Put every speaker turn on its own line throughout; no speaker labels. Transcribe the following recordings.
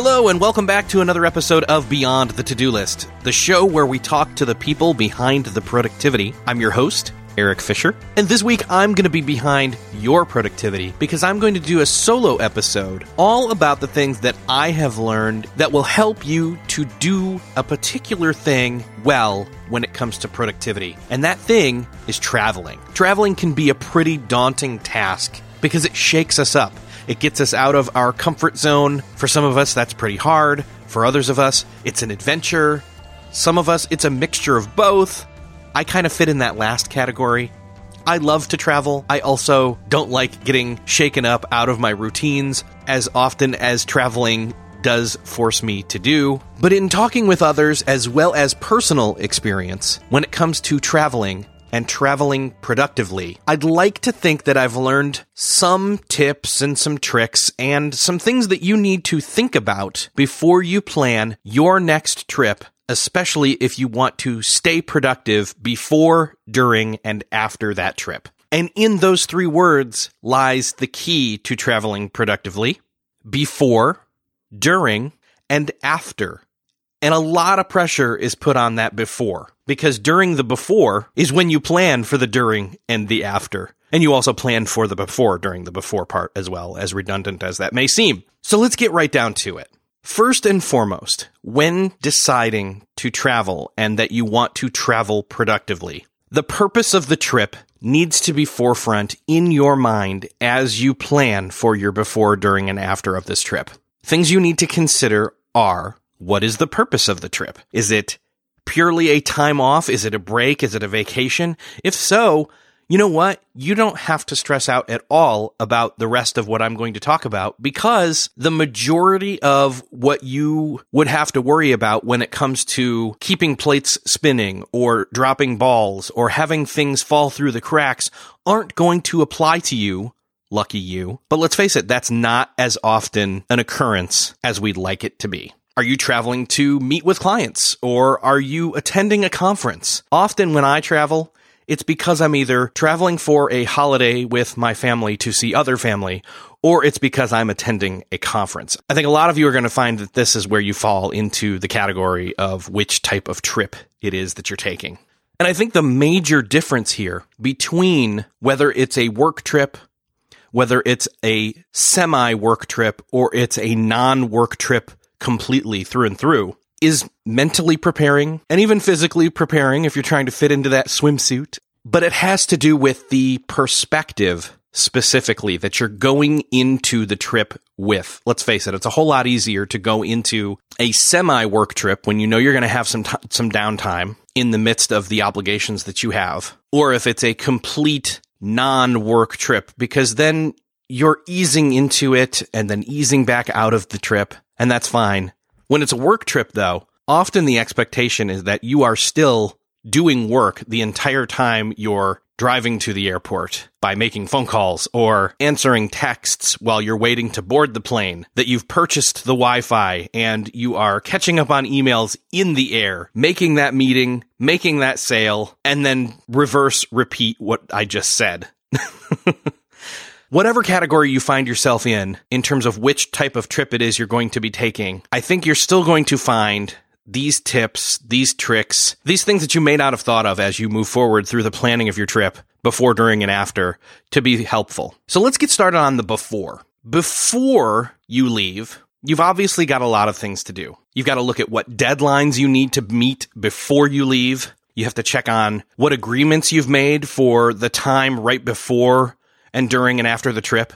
Hello, and welcome back to another episode of Beyond the To Do List, the show where we talk to the people behind the productivity. I'm your host, Eric Fisher, and this week I'm going to be behind your productivity because I'm going to do a solo episode all about the things that I have learned that will help you to do a particular thing well when it comes to productivity. And that thing is traveling. Traveling can be a pretty daunting task because it shakes us up. It gets us out of our comfort zone. For some of us, that's pretty hard. For others of us, it's an adventure. Some of us, it's a mixture of both. I kind of fit in that last category. I love to travel. I also don't like getting shaken up out of my routines as often as traveling does force me to do. But in talking with others as well as personal experience, when it comes to traveling, and traveling productively. I'd like to think that I've learned some tips and some tricks and some things that you need to think about before you plan your next trip, especially if you want to stay productive before, during, and after that trip. And in those three words lies the key to traveling productively before, during, and after. And a lot of pressure is put on that before because during the before is when you plan for the during and the after. And you also plan for the before during the before part as well, as redundant as that may seem. So let's get right down to it. First and foremost, when deciding to travel and that you want to travel productively, the purpose of the trip needs to be forefront in your mind as you plan for your before, during, and after of this trip. Things you need to consider are what is the purpose of the trip? Is it purely a time off? Is it a break? Is it a vacation? If so, you know what? You don't have to stress out at all about the rest of what I'm going to talk about because the majority of what you would have to worry about when it comes to keeping plates spinning or dropping balls or having things fall through the cracks aren't going to apply to you. Lucky you. But let's face it, that's not as often an occurrence as we'd like it to be. Are you traveling to meet with clients or are you attending a conference? Often when I travel, it's because I'm either traveling for a holiday with my family to see other family, or it's because I'm attending a conference. I think a lot of you are going to find that this is where you fall into the category of which type of trip it is that you're taking. And I think the major difference here between whether it's a work trip, whether it's a semi work trip, or it's a non work trip completely through and through, is mentally preparing and even physically preparing if you're trying to fit into that swimsuit. But it has to do with the perspective specifically that you're going into the trip with. Let's face it, it's a whole lot easier to go into a semi work trip when you know you're going to have some t- some downtime in the midst of the obligations that you have, or if it's a complete non work trip because then you're easing into it and then easing back out of the trip and that's fine. When it's a work trip though, often the expectation is that you are still doing work the entire time you're driving to the airport, by making phone calls, or answering texts while you're waiting to board the plane, that you've purchased the Wi Fi and you are catching up on emails in the air, making that meeting, making that sale, and then reverse repeat what I just said. Whatever category you find yourself in, in terms of which type of trip it is you're going to be taking, I think you're still going to find these tips, these tricks, these things that you may not have thought of as you move forward through the planning of your trip before, during, and after to be helpful. So let's get started on the before. Before you leave, you've obviously got a lot of things to do. You've got to look at what deadlines you need to meet before you leave. You have to check on what agreements you've made for the time right before and during and after the trip.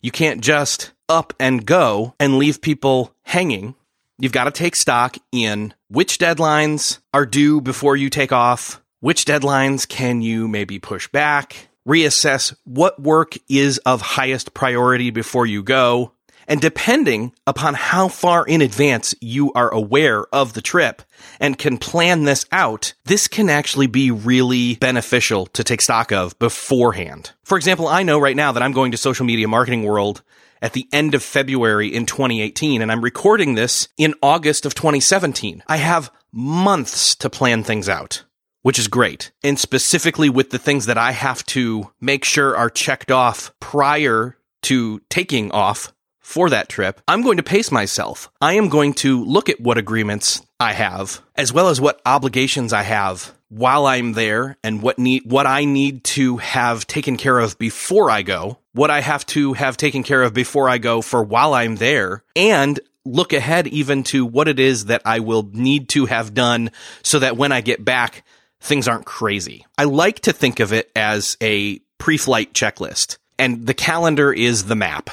You can't just up and go and leave people hanging. You've got to take stock in which deadlines are due before you take off, which deadlines can you maybe push back, reassess what work is of highest priority before you go, and depending upon how far in advance you are aware of the trip and can plan this out, this can actually be really beneficial to take stock of beforehand. For example, I know right now that I'm going to social media marketing world at the end of February in 2018, and I'm recording this in August of 2017. I have months to plan things out which is great. And specifically with the things that I have to make sure are checked off prior to taking off for that trip, I'm going to pace myself. I am going to look at what agreements I have, as well as what obligations I have while I'm there and what need what I need to have taken care of before I go, what I have to have taken care of before I go for while I'm there, and look ahead even to what it is that I will need to have done so that when I get back, things aren't crazy. I like to think of it as a pre-flight checklist, and the calendar is the map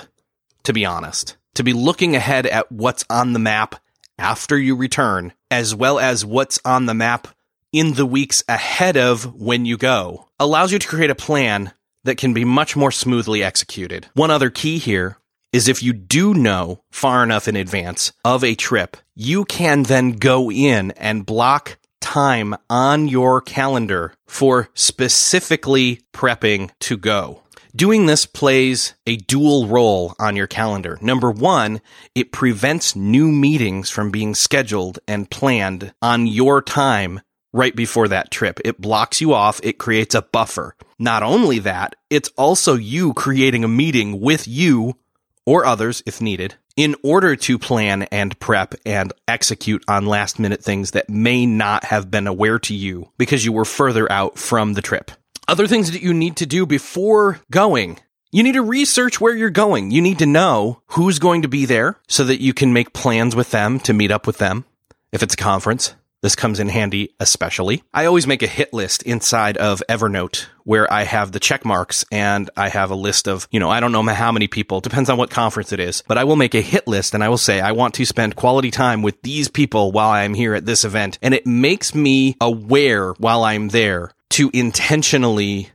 to be honest. To be looking ahead at what's on the map after you return, as well as what's on the map in the weeks ahead of when you go, allows you to create a plan that can be much more smoothly executed. One other key here is if you do know far enough in advance of a trip, you can then go in and block time on your calendar for specifically prepping to go. Doing this plays a dual role on your calendar. Number one, it prevents new meetings from being scheduled and planned on your time right before that trip. It blocks you off. It creates a buffer. Not only that, it's also you creating a meeting with you or others if needed in order to plan and prep and execute on last minute things that may not have been aware to you because you were further out from the trip. Other things that you need to do before going. You need to research where you're going. You need to know who's going to be there so that you can make plans with them to meet up with them. If it's a conference, this comes in handy especially. I always make a hit list inside of Evernote where I have the check marks and I have a list of, you know, I don't know how many people, depends on what conference it is, but I will make a hit list and I will say, I want to spend quality time with these people while I'm here at this event. And it makes me aware while I'm there to intentionally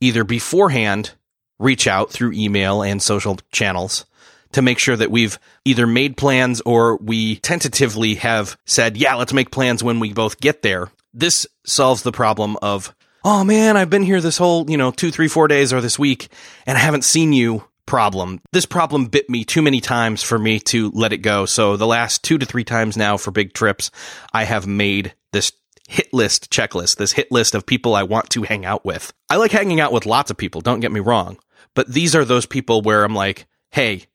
either beforehand reach out through email and social channels to make sure that we've either made plans or we tentatively have said, yeah, let's make plans when we both get there. This solves the problem of, oh man, I've been here this whole, you know, two, three, four days or this week and I haven't seen you problem. This problem bit me too many times for me to let it go. So the last two to three times now for big trips, I have made this hit list checklist, this hit list of people I want to hang out with. I like hanging out with lots of people, don't get me wrong, but these are those people where I'm like, hey,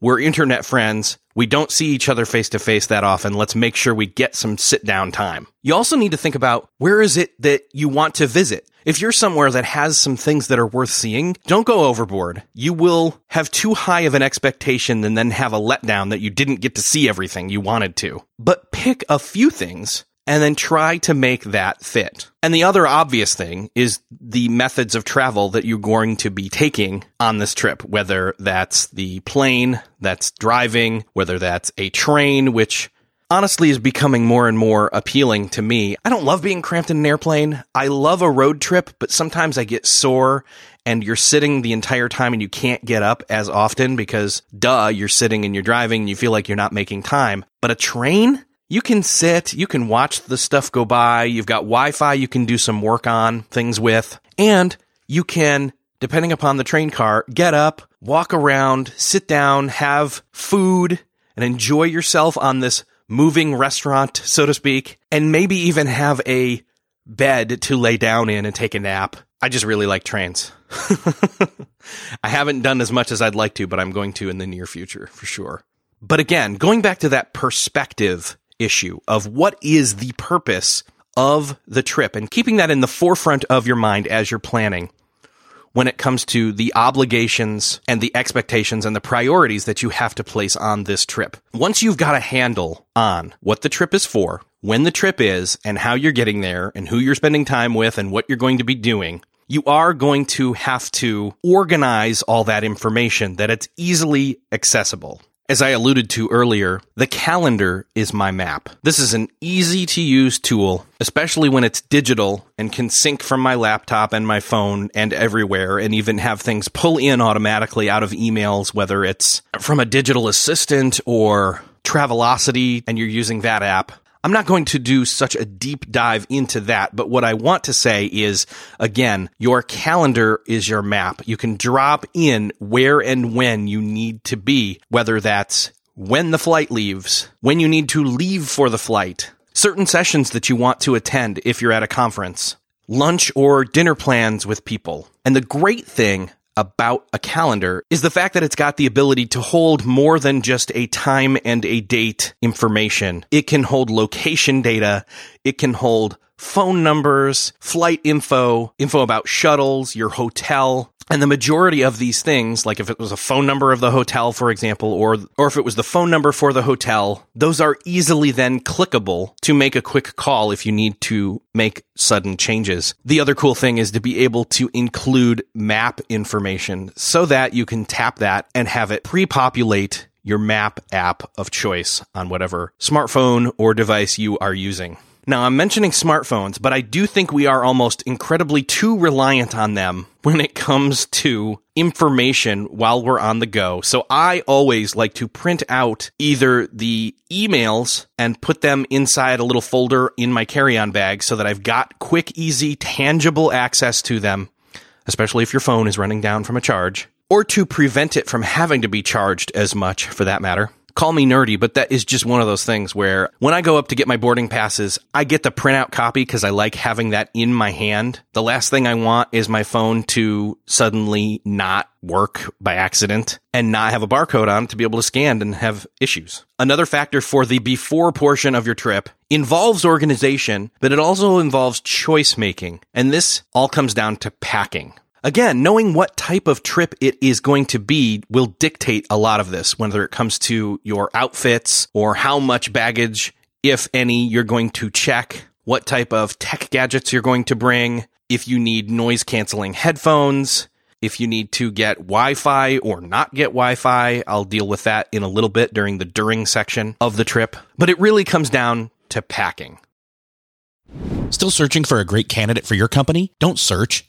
we're internet friends. We don't see each other face to face that often. Let's make sure we get some sit down time. You also need to think about where is it that you want to visit? If you're somewhere that has some things that are worth seeing, don't go overboard. You will have too high of an expectation and then have a letdown that you didn't get to see everything you wanted to. But pick a few things and then try to make that fit. And the other obvious thing is the methods of travel that you're going to be taking on this trip, whether that's the plane, that's driving, whether that's a train, which honestly is becoming more and more appealing to me. I don't love being cramped in an airplane. I love a road trip, but sometimes I get sore and you're sitting the entire time and you can't get up as often because duh, you're sitting and you're driving and you feel like you're not making time. But a train? You can sit, you can watch the stuff go by. You've got Wi Fi you can do some work on things with, and you can, depending upon the train car, get up, walk around, sit down, have food, and enjoy yourself on this moving restaurant, so to speak, and maybe even have a bed to lay down in and take a nap. I just really like trains. I haven't done as much as I'd like to, but I'm going to in the near future for sure. But again, going back to that perspective issue of what is the purpose of the trip and keeping that in the forefront of your mind as you're planning when it comes to the obligations and the expectations and the priorities that you have to place on this trip. Once you've got a handle on what the trip is for, when the trip is, and how you're getting there, and who you're spending time with, and what you're going to be doing, you are going to have to organize all that information that it's easily accessible. As I alluded to earlier, the calendar is my map. This is an easy to use tool, especially when it's digital and can sync from my laptop and my phone and everywhere and even have things pull in automatically out of emails, whether it's from a digital assistant or Travelocity and you're using that app. I'm not going to do such a deep dive into that, but what I want to say is again, your calendar is your map. You can drop in where and when you need to be, whether that's when the flight leaves, when you need to leave for the flight, certain sessions that you want to attend if you're at a conference, lunch or dinner plans with people. And the great thing about a calendar is the fact that it's got the ability to hold more than just a time and a date information. It can hold location data. It can hold phone numbers, flight info, info about shuttles, your hotel, and the majority of these things, like if it was a phone number of the hotel, for example, or, or if it was the phone number for the hotel, those are easily then clickable to make a quick call if you need to make sudden changes. The other cool thing is to be able to include map information so that you can tap that and have it pre-populate your map app of choice on whatever smartphone or device you are using. Now, I'm mentioning smartphones, but I do think we are almost incredibly too reliant on them when it comes to information while we're on the go. So I always like to print out either the emails and put them inside a little folder in my carry on bag so that I've got quick, easy, tangible access to them, especially if your phone is running down from a charge, or to prevent it from having to be charged as much for that matter call me nerdy, but that is just one of those things where when I go up to get my boarding passes, I get the printout copy because I like having that in my hand. The last thing I want is my phone to suddenly not work by accident and not have a barcode on to be able to scan and have issues. Another factor for the before portion of your trip involves organization, but it also involves choice making. And this all comes down to packing. Again, knowing what type of trip it is going to be will dictate a lot of this, whether it comes to your outfits or how much baggage, if any, you're going to check, what type of tech gadgets you're going to bring, if you need noise canceling headphones, if you need to get Wi-Fi or not get Wi-Fi. I'll deal with that in a little bit during the during section of the trip, but it really comes down to packing.
Still searching for a great candidate for your company? Don't search,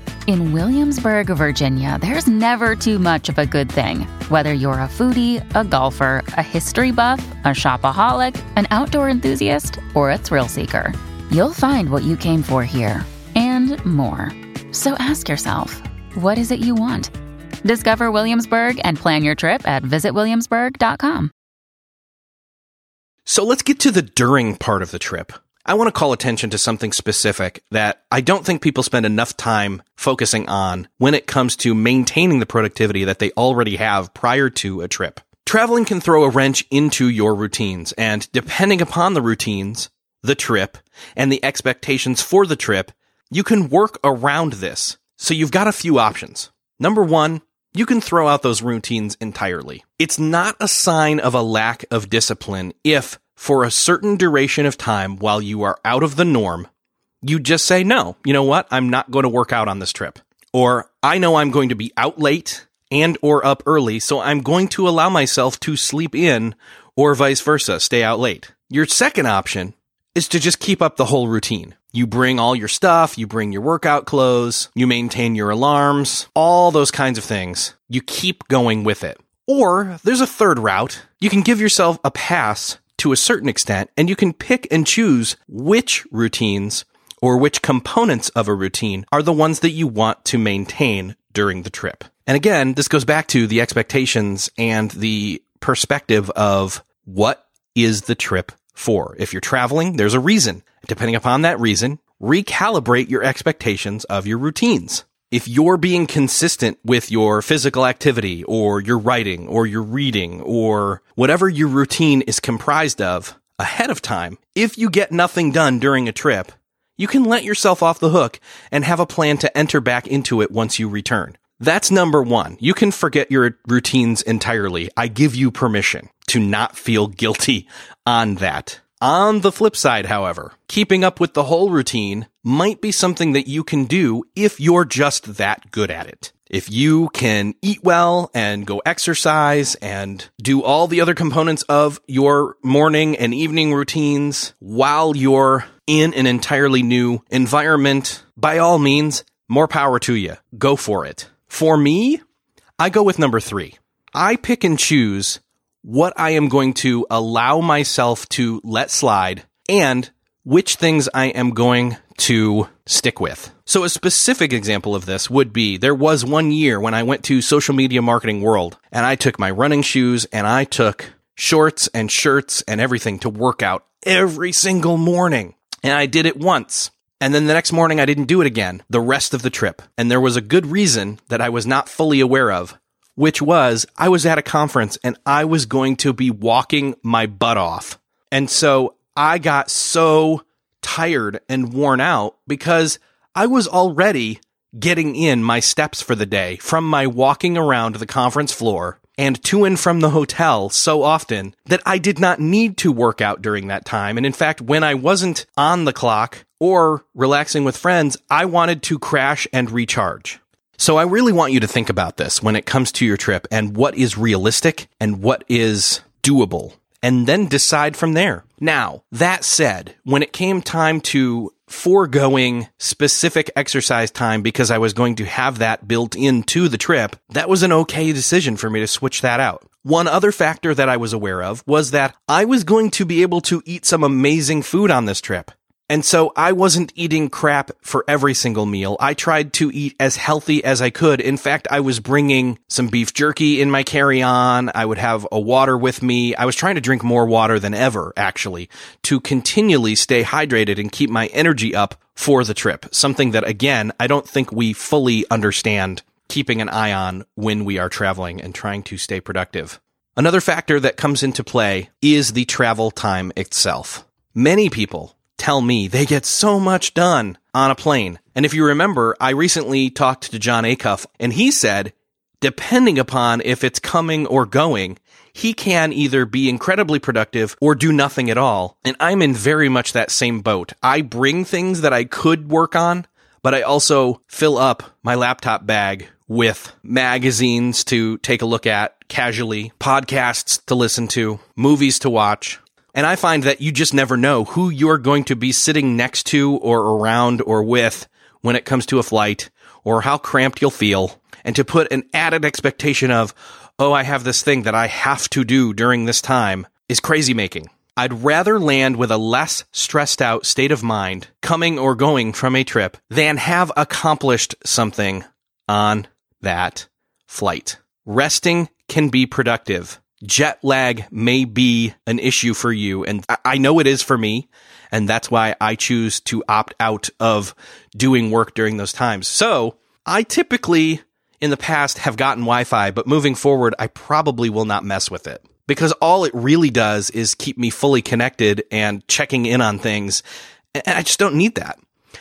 In Williamsburg, Virginia, there's never too much of a good thing. Whether you're a foodie, a golfer, a history buff, a shopaholic, an outdoor enthusiast, or a thrill seeker, you'll find what you came for here and more. So ask yourself, what is it you want? Discover Williamsburg and plan your trip at visitwilliamsburg.com.
So let's get to the during part of the trip. I want to call attention to something specific that I don't think people spend enough time focusing on when it comes to maintaining the productivity that they already have prior to a trip. Traveling can throw a wrench into your routines, and depending upon the routines, the trip, and the expectations for the trip, you can work around this. So you've got a few options. Number one, you can throw out those routines entirely. It's not a sign of a lack of discipline if for a certain duration of time while you are out of the norm, you just say, no, you know what? I'm not going to work out on this trip. Or I know I'm going to be out late and or up early, so I'm going to allow myself to sleep in or vice versa, stay out late. Your second option is to just keep up the whole routine. You bring all your stuff, you bring your workout clothes, you maintain your alarms, all those kinds of things. You keep going with it. Or there's a third route. You can give yourself a pass to a certain extent, and you can pick and choose which routines or which components of a routine are the ones that you want to maintain during the trip. And again, this goes back to the expectations and the perspective of what is the trip for. If you're traveling, there's a reason. Depending upon that reason, recalibrate your expectations of your routines if you're being consistent with your physical activity or your writing or your reading or whatever your routine is comprised of ahead of time, if you get nothing done during a trip, you can let yourself off the hook and have a plan to enter back into it once you return. That's number one. You can forget your routines entirely. I give you permission to not feel guilty on that. On the flip side, however, keeping up with the whole routine might be something that you can do if you're just that good at it. If you can eat well and go exercise and do all the other components of your morning and evening routines while you're in an entirely new environment, by all means, more power to you. Go for it. For me, I go with number three. I pick and choose what I am going to allow myself to let slide and which things I am going to stick with. So a specific example of this would be there was one year when I went to social media marketing world and I took my running shoes and I took shorts and shirts and everything to work out every single morning. And I did it once. And then the next morning I didn't do it again the rest of the trip. And there was a good reason that I was not fully aware of which was I was at a conference and I was going to be walking my butt off. And so I got so tired and worn out because I was already getting in my steps for the day from my walking around the conference floor and to and from the hotel so often that I did not need to work out during that time. And in fact, when I wasn't on the clock or relaxing with friends, I wanted to crash and recharge. So I really want you to think about this when it comes to your trip and what is realistic and what is doable and then decide from there. Now, that said, when it came time to foregoing specific exercise time because I was going to have that built into the trip, that was an okay decision for me to switch that out. One other factor that I was aware of was that I was going to be able to eat some amazing food on this trip. And so I wasn't eating crap for every single meal. I tried to eat as healthy as I could. In fact, I was bringing some beef jerky in my carry on. I would have a water with me. I was trying to drink more water than ever, actually, to continually stay hydrated and keep my energy up for the trip. Something that, again, I don't think we fully understand keeping an eye on when we are traveling and trying to stay productive. Another factor that comes into play is the travel time itself. Many people tell me they get so much done on a plane. And if you remember, I recently talked to Jon Acuff and he said, depending upon if it's coming or going, he can either be incredibly productive or do nothing at all. And I'm in very much that same boat. I bring things that I could work on, but I also fill up my laptop bag with magazines to take a look at casually, podcasts to listen to, movies to watch, and I find that you just never know who you're going to be sitting next to or around or with when it comes to a flight or how cramped you'll feel. And to put an added expectation of, oh, I have this thing that I have to do during this time is crazy making. I'd rather land with a less stressed out state of mind coming or going from a trip than have accomplished something on that flight. Resting can be productive jet lag may be an issue for you. And I know it is for me. And that's why I choose to opt out of doing work during those times. So I typically in the past have gotten Wi-Fi, but moving forward, I probably will not mess with it because all it really does is keep me fully connected and checking in on things. And I just don't need that.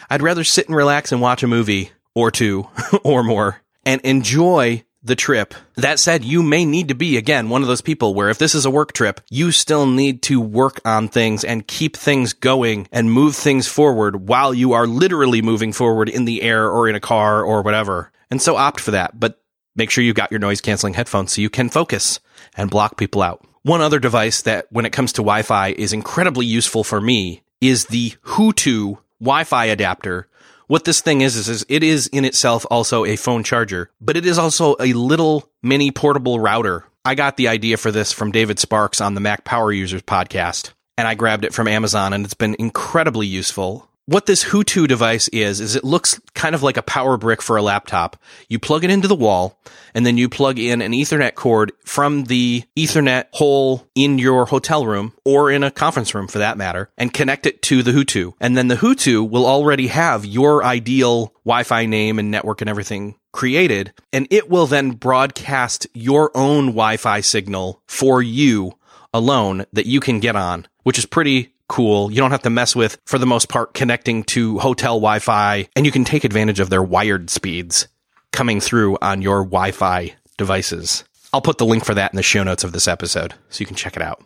I'd rather sit and relax and watch a movie or two or more and enjoy the trip. That said, you may need to be again one of those people where if this is a work trip, you still need to work on things and keep things going and move things forward while you are literally moving forward in the air or in a car or whatever. And so opt for that, but make sure you've got your noise canceling headphones so you can focus and block people out. One other device that when it comes to Wi-Fi is incredibly useful for me is the HooToo Wi-Fi adapter what this thing is, is, is it is in itself also a phone charger, but it is also a little mini portable router. I got the idea for this from David Sparks on the Mac Power Users podcast, and I grabbed it from Amazon, and it's been incredibly useful what this HooToo device is, is it looks kind of like a power brick for a laptop. You plug it into the wall and then you plug in an ethernet cord from the ethernet hole in your hotel room or in a conference room for that matter and connect it to the HooToo. And then the HooToo will already have your ideal Wi-Fi name and network and everything created. And it will then broadcast your own Wi-Fi signal for you alone that you can get on, which is pretty cool. You don't have to mess with, for the most part, connecting to hotel Wi-Fi, and you can take advantage of their wired speeds coming through on your Wi-Fi devices. I'll put the link for that in the show notes of this episode so you can check it out.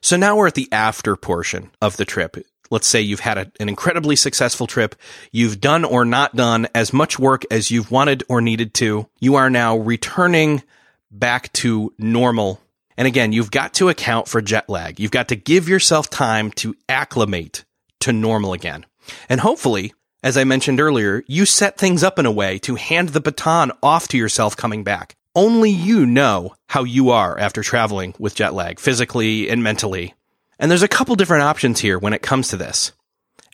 So now we're at the after portion of the trip. Let's say you've had a, an incredibly successful trip. You've done or not done as much work as you've wanted or needed to. You are now returning back to normal and again, you've got to account for jet lag. You've got to give yourself time to acclimate to normal again. And hopefully, as I mentioned earlier, you set things up in a way to hand the baton off to yourself coming back. Only you know how you are after traveling with jet lag, physically and mentally. And there's a couple different options here when it comes to this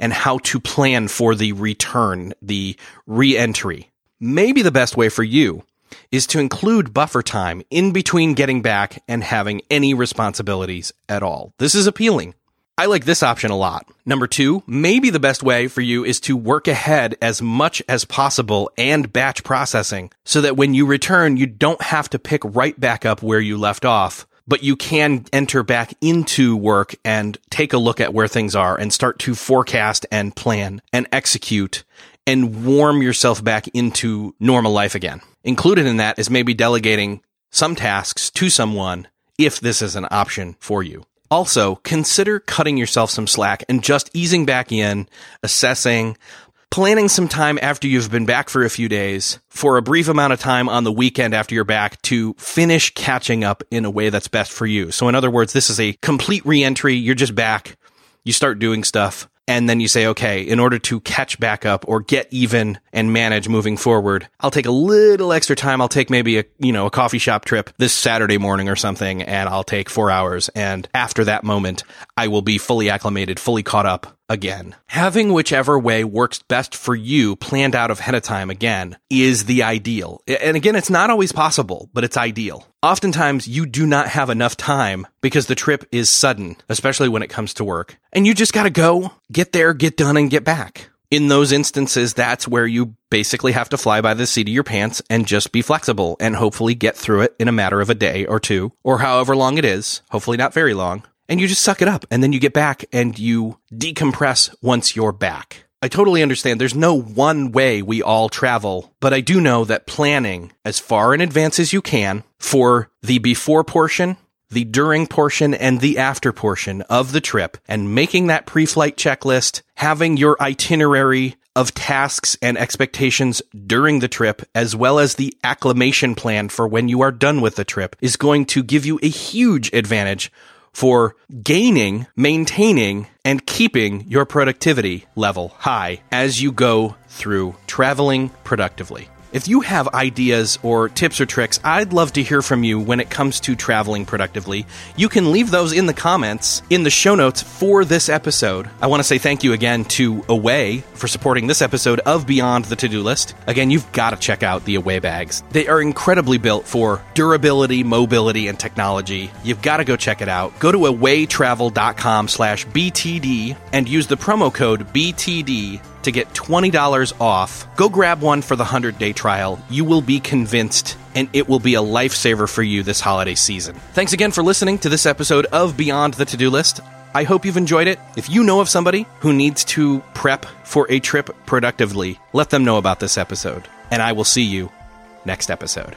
and how to plan for the return, the re-entry. Maybe the best way for you is to include buffer time in between getting back and having any responsibilities at all. This is appealing. I like this option a lot. Number two, maybe the best way for you is to work ahead as much as possible and batch processing so that when you return, you don't have to pick right back up where you left off, but you can enter back into work and take a look at where things are and start to forecast and plan and execute and warm yourself back into normal life again. Included in that is maybe delegating some tasks to someone if this is an option for you. Also, consider cutting yourself some slack and just easing back in, assessing, planning some time after you've been back for a few days for a brief amount of time on the weekend after you're back to finish catching up in a way that's best for you. So in other words, this is a complete reentry. You're just back. You start doing stuff and then you say, okay, in order to catch back up or get even and manage moving forward, I'll take a little extra time. I'll take maybe a, you know, a coffee shop trip this Saturday morning or something, and I'll take four hours. And after that moment, I will be fully acclimated, fully caught up again. Having whichever way works best for you planned out ahead of time again is the ideal. And again, it's not always possible, but it's ideal. Oftentimes you do not have enough time because the trip is sudden, especially when it comes to work. And you just gotta go, get there, get done, and get back. In those instances, that's where you basically have to fly by the seat of your pants and just be flexible and hopefully get through it in a matter of a day or two, or however long it is, hopefully not very long, and you just suck it up and then you get back and you decompress once you're back. I totally understand there's no one way we all travel, but I do know that planning as far in advance as you can for the before portion the during portion and the after portion of the trip and making that pre-flight checklist, having your itinerary of tasks and expectations during the trip, as well as the acclimation plan for when you are done with the trip is going to give you a huge advantage for gaining, maintaining, and keeping your productivity level high as you go through traveling productively. If you have ideas or tips or tricks, I'd love to hear from you when it comes to traveling productively. You can leave those in the comments in the show notes for this episode. I want to say thank you again to Away for supporting this episode of Beyond the To Do List. Again, you've got to check out the Away bags. They are incredibly built for durability, mobility, and technology. You've got to go check it out. Go to awaytravel.com slash BTD and use the promo code BTD to get $20 off. Go grab one for the 100 day trial. You will be convinced, and it will be a lifesaver for you this holiday season. Thanks again for listening to this episode of Beyond the To Do List. I hope you've enjoyed it. If you know of somebody who needs to prep for a trip productively, let them know about this episode. And I will see you next episode.